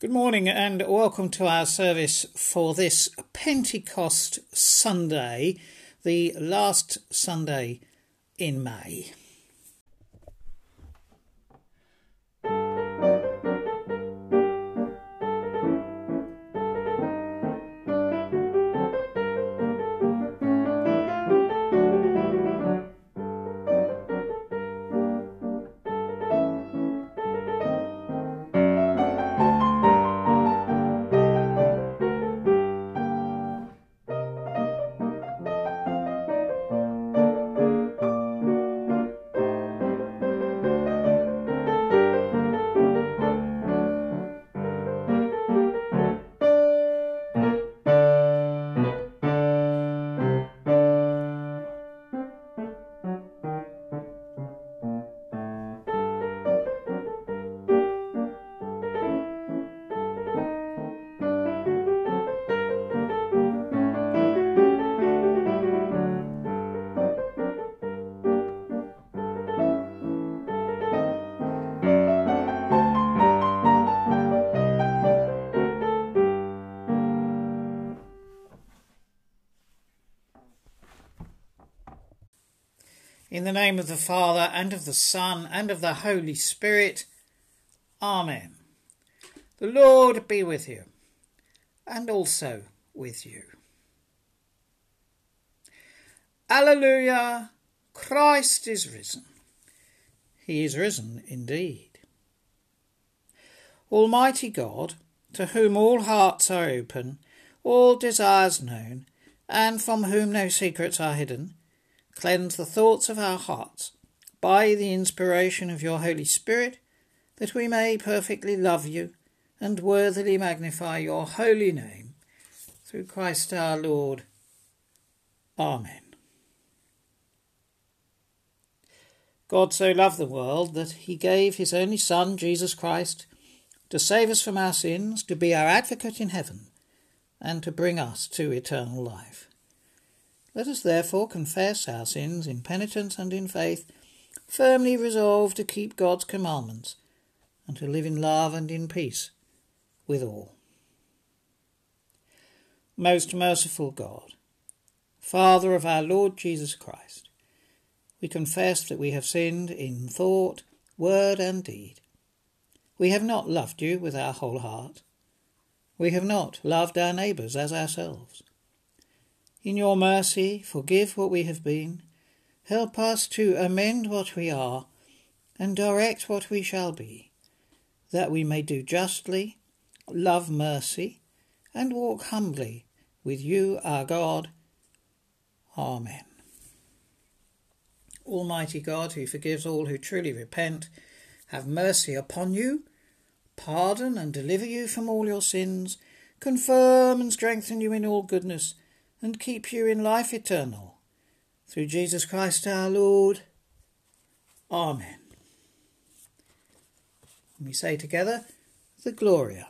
Good morning and welcome to our service for this Pentecost Sunday, the last Sunday in May. The name of the Father, and of the Son, and of the Holy Spirit. Amen. The Lord be with you, and also with you. Alleluia! Christ is risen. He is risen indeed. Almighty God, to whom all hearts are open, all desires known, and from whom no secrets are hidden, Cleanse the thoughts of our hearts by the inspiration of your Holy Spirit, that we may perfectly love you and worthily magnify your holy name. Through Christ our Lord. Amen. God so loved the world that he gave his only Son, Jesus Christ, to save us from our sins, to be our advocate in heaven, and to bring us to eternal life. Let us therefore confess our sins in penitence and in faith, firmly resolved to keep God's commandments and to live in love and in peace with all. Most merciful God, Father of our Lord Jesus Christ, we confess that we have sinned in thought, word, and deed. We have not loved you with our whole heart. We have not loved our neighbours as ourselves. In your mercy, forgive what we have been. Help us to amend what we are and direct what we shall be, that we may do justly, love mercy, and walk humbly with you, our God. Amen. Almighty God, who forgives all who truly repent, have mercy upon you, pardon and deliver you from all your sins, confirm and strengthen you in all goodness and keep you in life eternal. Through Jesus Christ our Lord. Amen. we say together the Gloria.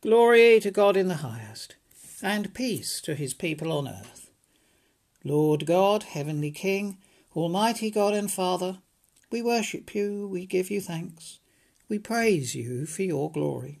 Glory to God in the highest, and peace to his people on earth. Lord God, Heavenly King, Almighty God and Father, we worship you, we give you thanks, we praise you for your glory.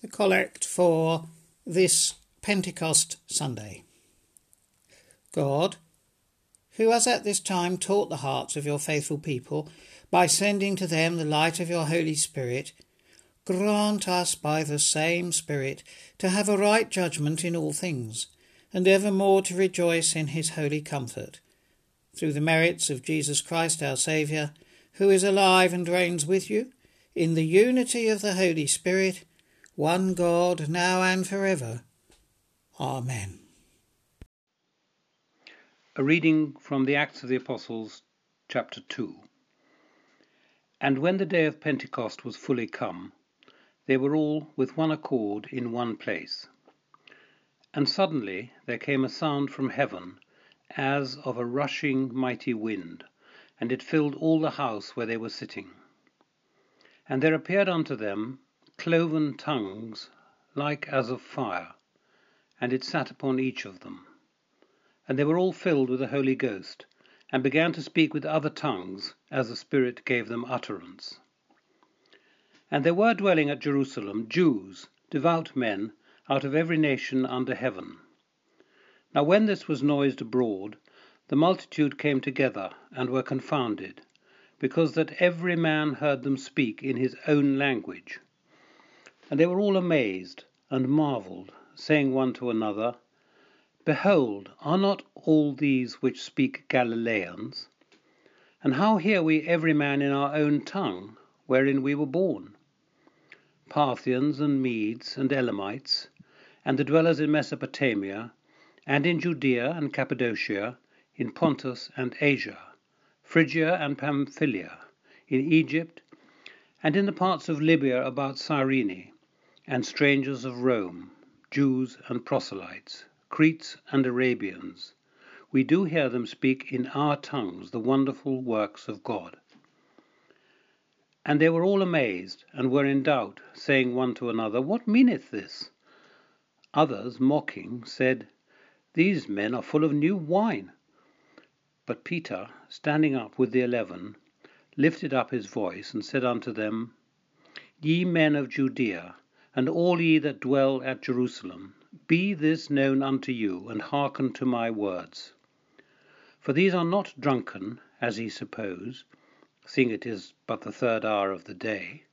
the collect for this Pentecost Sunday. God, who has at this time taught the hearts of your faithful people by sending to them the light of your Holy Spirit, grant us by the same Spirit to have a right judgment in all things, and evermore to rejoice in his holy comfort. Through the merits of Jesus Christ our Saviour, who is alive and reigns with you, in the unity of the Holy Spirit, one God, now and forever. Amen. A reading from the Acts of the Apostles, chapter 2. And when the day of Pentecost was fully come, they were all with one accord in one place. And suddenly there came a sound from heaven, as of a rushing mighty wind, and it filled all the house where they were sitting. And there appeared unto them cloven tongues like as of fire, and it sat upon each of them. And they were all filled with the Holy Ghost, and began to speak with other tongues, as the Spirit gave them utterance. And there were dwelling at Jerusalem Jews, devout men, out of every nation under heaven. Now when this was noised abroad, the multitude came together, and were confounded, because that every man heard them speak in his own language. And they were all amazed, and marvelled, saying one to another, Behold, are not all these which speak Galileans? And how hear we every man in our own tongue, wherein we were born? Parthians and Medes and Elamites, and the dwellers in Mesopotamia, and in Judea and Cappadocia, in Pontus and Asia, Phrygia and Pamphylia, in Egypt, and in the parts of Libya about Cyrene, and strangers of Rome, Jews and proselytes, Cretes and Arabians, we do hear them speak in our tongues the wonderful works of God. And they were all amazed, and were in doubt, saying one to another, What meaneth this? Others, mocking, said, These men are full of new wine. But Peter, standing up with the eleven, lifted up his voice, and said unto them, Ye men of Judea, and all ye that dwell at Jerusalem, be this known unto you, and hearken to my words. For these are not drunken, as ye suppose, seeing it is but the third hour of the day.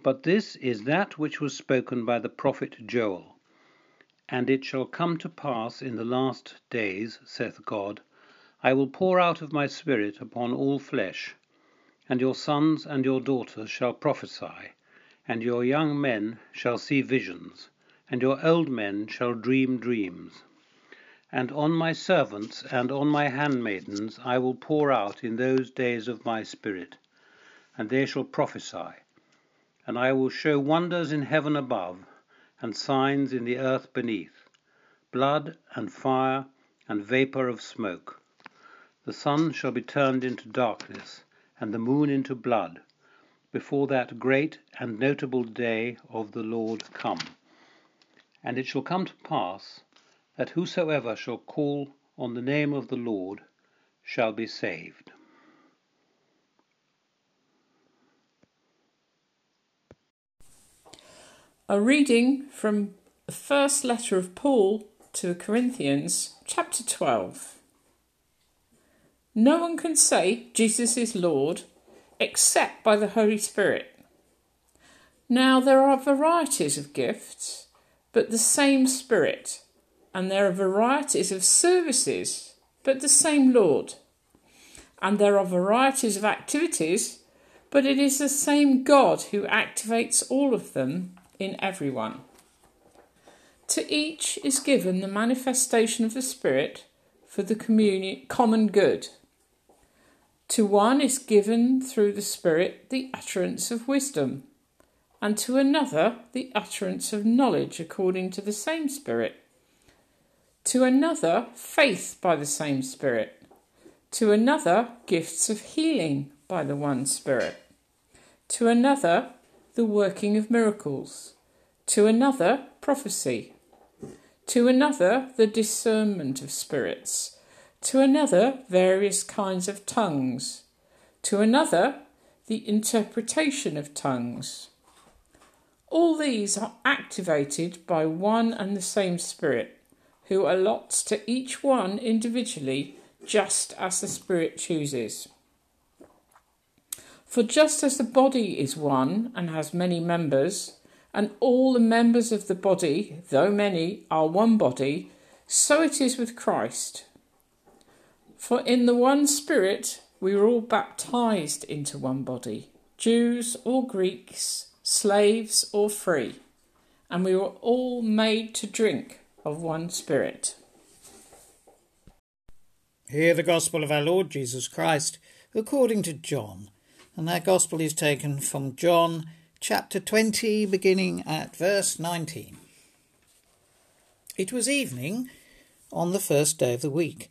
But this is that which was spoken by the prophet Joel. And it shall come to pass in the last days, saith God, I will pour out of my Spirit upon all flesh, and your sons and your daughters shall prophesy, and your young men shall see visions, and your old men shall dream dreams. And on my servants and on my handmaidens I will pour out in those days of my Spirit, and they shall prophesy. And I will show wonders in heaven above, and signs in the earth beneath blood and fire and vapour of smoke. The sun shall be turned into darkness, and the moon into blood, before that great and notable day of the Lord come. And it shall come to pass that whosoever shall call on the name of the Lord shall be saved. A reading from the first letter of Paul to the Corinthians, chapter 12. No one can say Jesus is Lord except by the Holy Spirit. Now there are varieties of gifts, but the same Spirit, and there are varieties of services, but the same Lord. And there are varieties of activities, but it is the same God who activates all of them in everyone. To each is given the manifestation of the Spirit for the communion, common good. To one is given through the Spirit the utterance of wisdom, and to another the utterance of knowledge according to the same Spirit. To another, faith by the same Spirit. To another, gifts of healing by the one Spirit. To another, the working of miracles, to another, prophecy, to another, the discernment of spirits, to another, various kinds of tongues, to another, the interpretation of tongues. All these are activated by one and the same Spirit, who allots to each one individually just as the Spirit chooses. For just as the body is one and has many members, and all the members of the body, though many, are one body, so it is with Christ. For in the one Spirit we were all baptized into one body, Jews or Greeks, slaves or free, and we were all made to drink of one Spirit. Hear the gospel of our Lord Jesus Christ according to John and that Gospel is taken from John chapter 20, beginning at verse 19. It was evening on the first day of the week,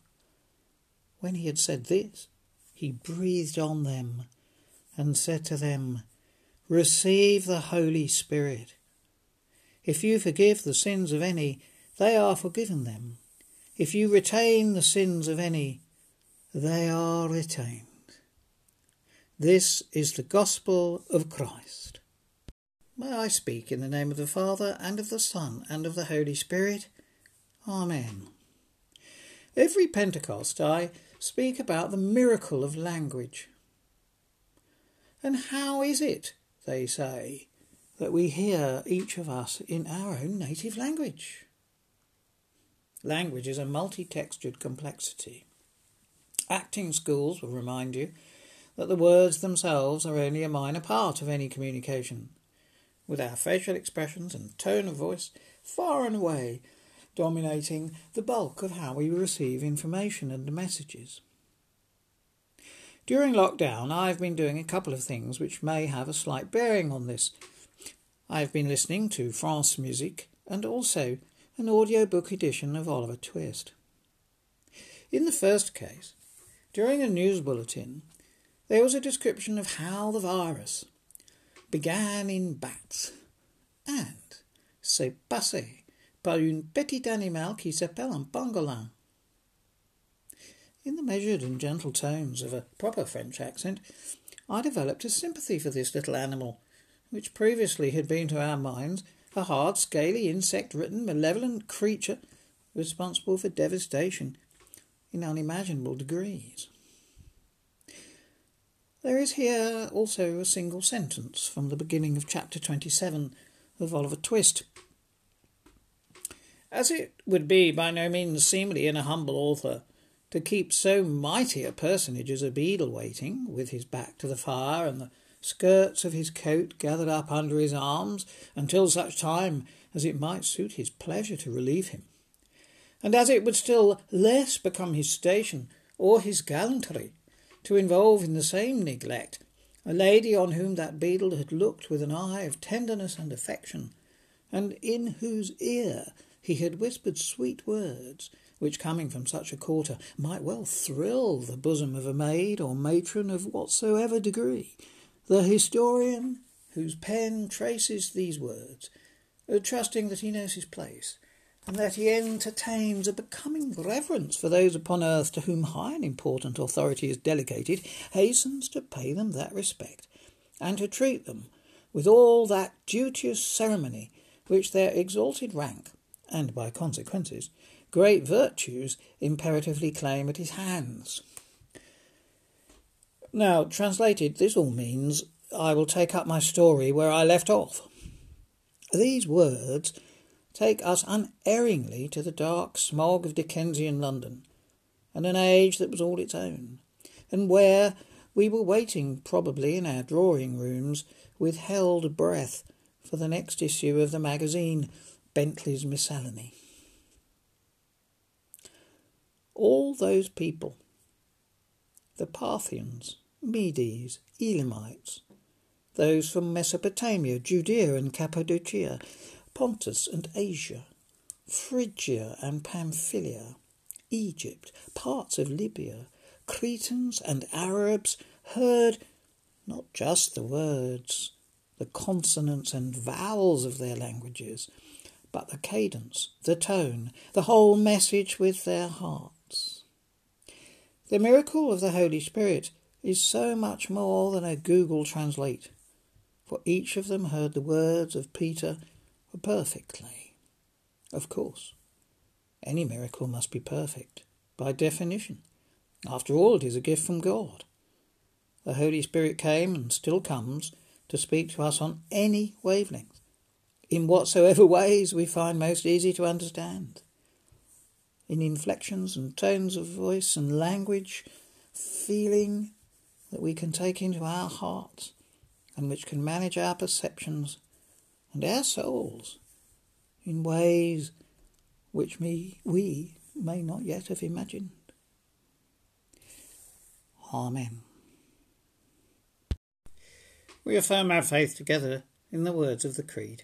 When he had said this, he breathed on them and said to them, Receive the Holy Spirit. If you forgive the sins of any, they are forgiven them. If you retain the sins of any, they are retained. This is the gospel of Christ. May I speak in the name of the Father, and of the Son, and of the Holy Spirit. Amen. Every Pentecost I speak about the miracle of language. And how is it, they say, that we hear each of us in our own native language? Language is a multi textured complexity. Acting schools will remind you that the words themselves are only a minor part of any communication with our facial expressions and tone of voice far and away dominating the bulk of how we receive information and messages. During lockdown, I've been doing a couple of things which may have a slight bearing on this. I've been listening to France Musique and also an audiobook edition of Oliver Twist. In the first case, during a news bulletin, there was a description of how the virus, began in bats and s'est passé par une petite animal qui s'appelle un pangolin. In the measured and gentle tones of a proper French accent, I developed a sympathy for this little animal, which previously had been to our minds a hard, scaly, insect-ridden, malevolent creature responsible for devastation in unimaginable degrees. There is here also a single sentence from the beginning of chapter 27 of Oliver Twist. As it would be by no means seemly in a humble author to keep so mighty a personage as a beadle waiting, with his back to the fire and the skirts of his coat gathered up under his arms, until such time as it might suit his pleasure to relieve him, and as it would still less become his station or his gallantry to involve in the same neglect a lady on whom that beadle had looked with an eye of tenderness and affection, and in whose ear he had whispered sweet words, which, coming from such a quarter, might well thrill the bosom of a maid or matron of whatsoever degree. The historian, whose pen traces these words, uh, trusting that he knows his place, and that he entertains a becoming reverence for those upon earth to whom high and important authority is delegated, hastens to pay them that respect, and to treat them with all that duteous ceremony which their exalted rank, and by consequences, great virtues imperatively claim at his hands. Now, translated, this all means I will take up my story where I left off. These words take us unerringly to the dark smog of Dickensian London, and an age that was all its own, and where we were waiting probably in our drawing rooms with held breath for the next issue of the magazine Bentley's Miscellany. All those people, the Parthians, Medes, Elamites, those from Mesopotamia, Judea and Cappadocia, Pontus and Asia, Phrygia and Pamphylia, Egypt, parts of Libya, Cretans and Arabs heard not just the words, the consonants and vowels of their languages, but the cadence, the tone, the whole message with their hearts. The miracle of the Holy Spirit is so much more than a Google Translate, for each of them heard the words of Peter perfectly. Of course, any miracle must be perfect, by definition. After all, it is a gift from God. The Holy Spirit came and still comes to speak to us on any wavelength. In whatsoever ways we find most easy to understand, in inflections and tones of voice and language, feeling that we can take into our hearts and which can manage our perceptions and our souls in ways which we may not yet have imagined. Amen. We affirm our faith together in the words of the Creed.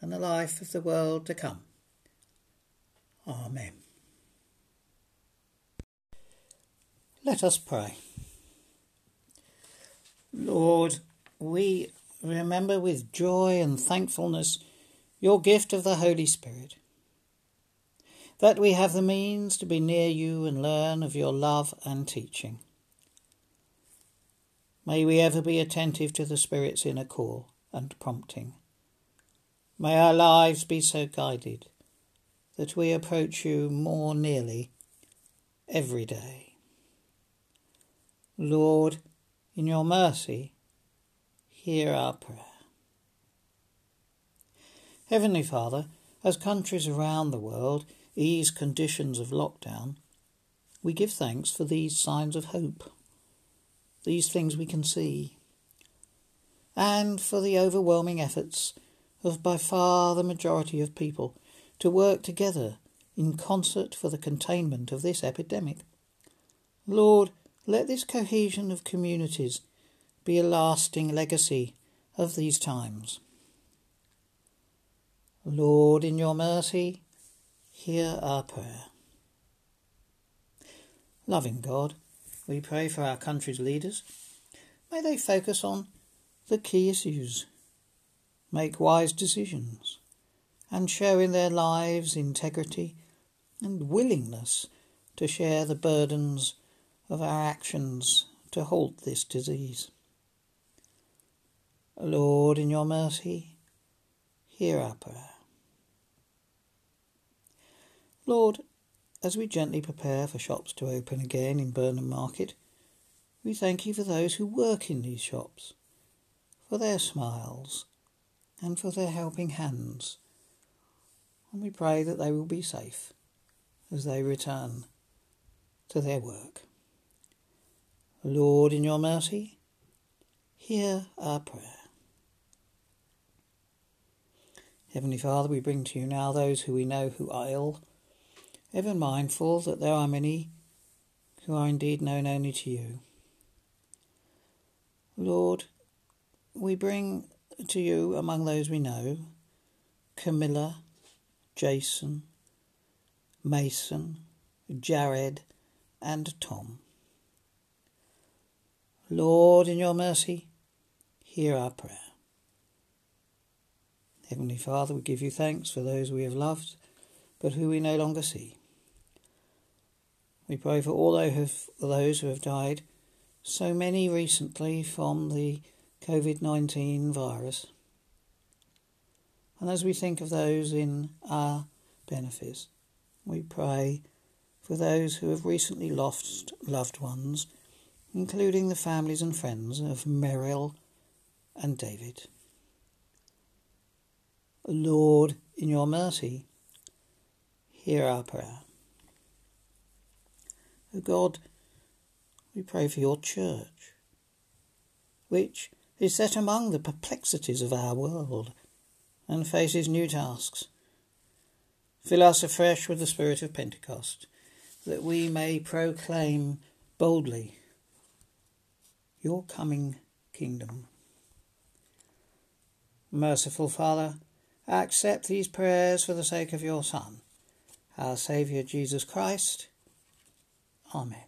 and the life of the world to come. Amen. Let us pray. Lord, we remember with joy and thankfulness your gift of the Holy Spirit, that we have the means to be near you and learn of your love and teaching. May we ever be attentive to the Spirit's inner call and prompting. May our lives be so guided that we approach you more nearly every day. Lord, in your mercy, hear our prayer. Heavenly Father, as countries around the world ease conditions of lockdown, we give thanks for these signs of hope, these things we can see, and for the overwhelming efforts of by far the majority of people to work together in concert for the containment of this epidemic. Lord, let this cohesion of communities be a lasting legacy of these times. Lord, in your mercy, hear our prayer. Loving God, we pray for our country's leaders. May they focus on the key issues make wise decisions, and show in their lives integrity and willingness to share the burdens of our actions to halt this disease. Lord, in your mercy, hear our prayer. Lord, as we gently prepare for shops to open again in Burnham Market, we thank you for those who work in these shops, for their smiles and for their helping hands. And we pray that they will be safe as they return to their work. Lord, in your mercy, hear our prayer. Heavenly Father, we bring to you now those who we know who are ill, ever mindful that there are many who are indeed known only to you. Lord, we bring to you among those we know Camilla, Jason, Mason, Jared, and Tom. Lord, in your mercy, hear our prayer. Heavenly Father, we give you thanks for those we have loved, but who we no longer see. We pray for all those who have died, so many recently from the COVID 19 virus. And as we think of those in our benefice, we pray for those who have recently lost loved ones, including the families and friends of Merrill and David. Lord, in your mercy, hear our prayer. O God, we pray for your church, which is set among the perplexities of our world and faces new tasks. Fill us afresh with the spirit of Pentecost, that we may proclaim boldly your coming kingdom. Merciful Father, accept these prayers for the sake of your Son, our Saviour Jesus Christ. Amen.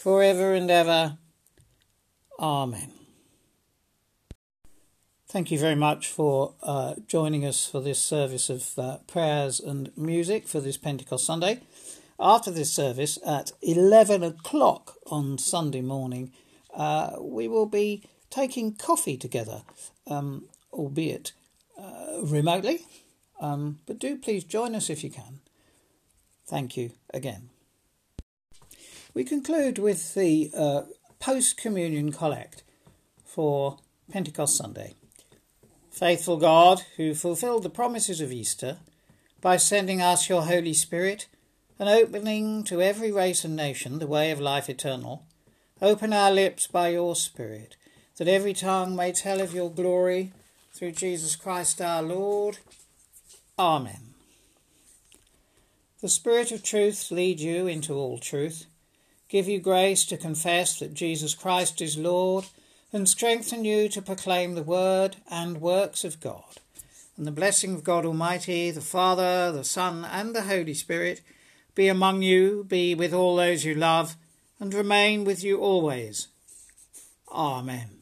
for ever and ever. Amen. Thank you very much for uh, joining us for this service of uh, prayers and music for this Pentecost Sunday. After this service at 11 o'clock on Sunday morning, uh, we will be taking coffee together, um, albeit uh, remotely. Um, but do please join us if you can. Thank you again. We conclude with the uh, post communion collect for Pentecost Sunday. Faithful God, who fulfilled the promises of Easter by sending us your Holy Spirit and opening to every race and nation the way of life eternal, open our lips by your Spirit, that every tongue may tell of your glory through Jesus Christ our Lord. Amen. The Spirit of truth lead you into all truth, give you grace to confess that Jesus Christ is Lord and strengthen you to proclaim the word and works of God. And the blessing of God Almighty, the Father, the Son, and the Holy Spirit be among you, be with all those you love, and remain with you always. Amen.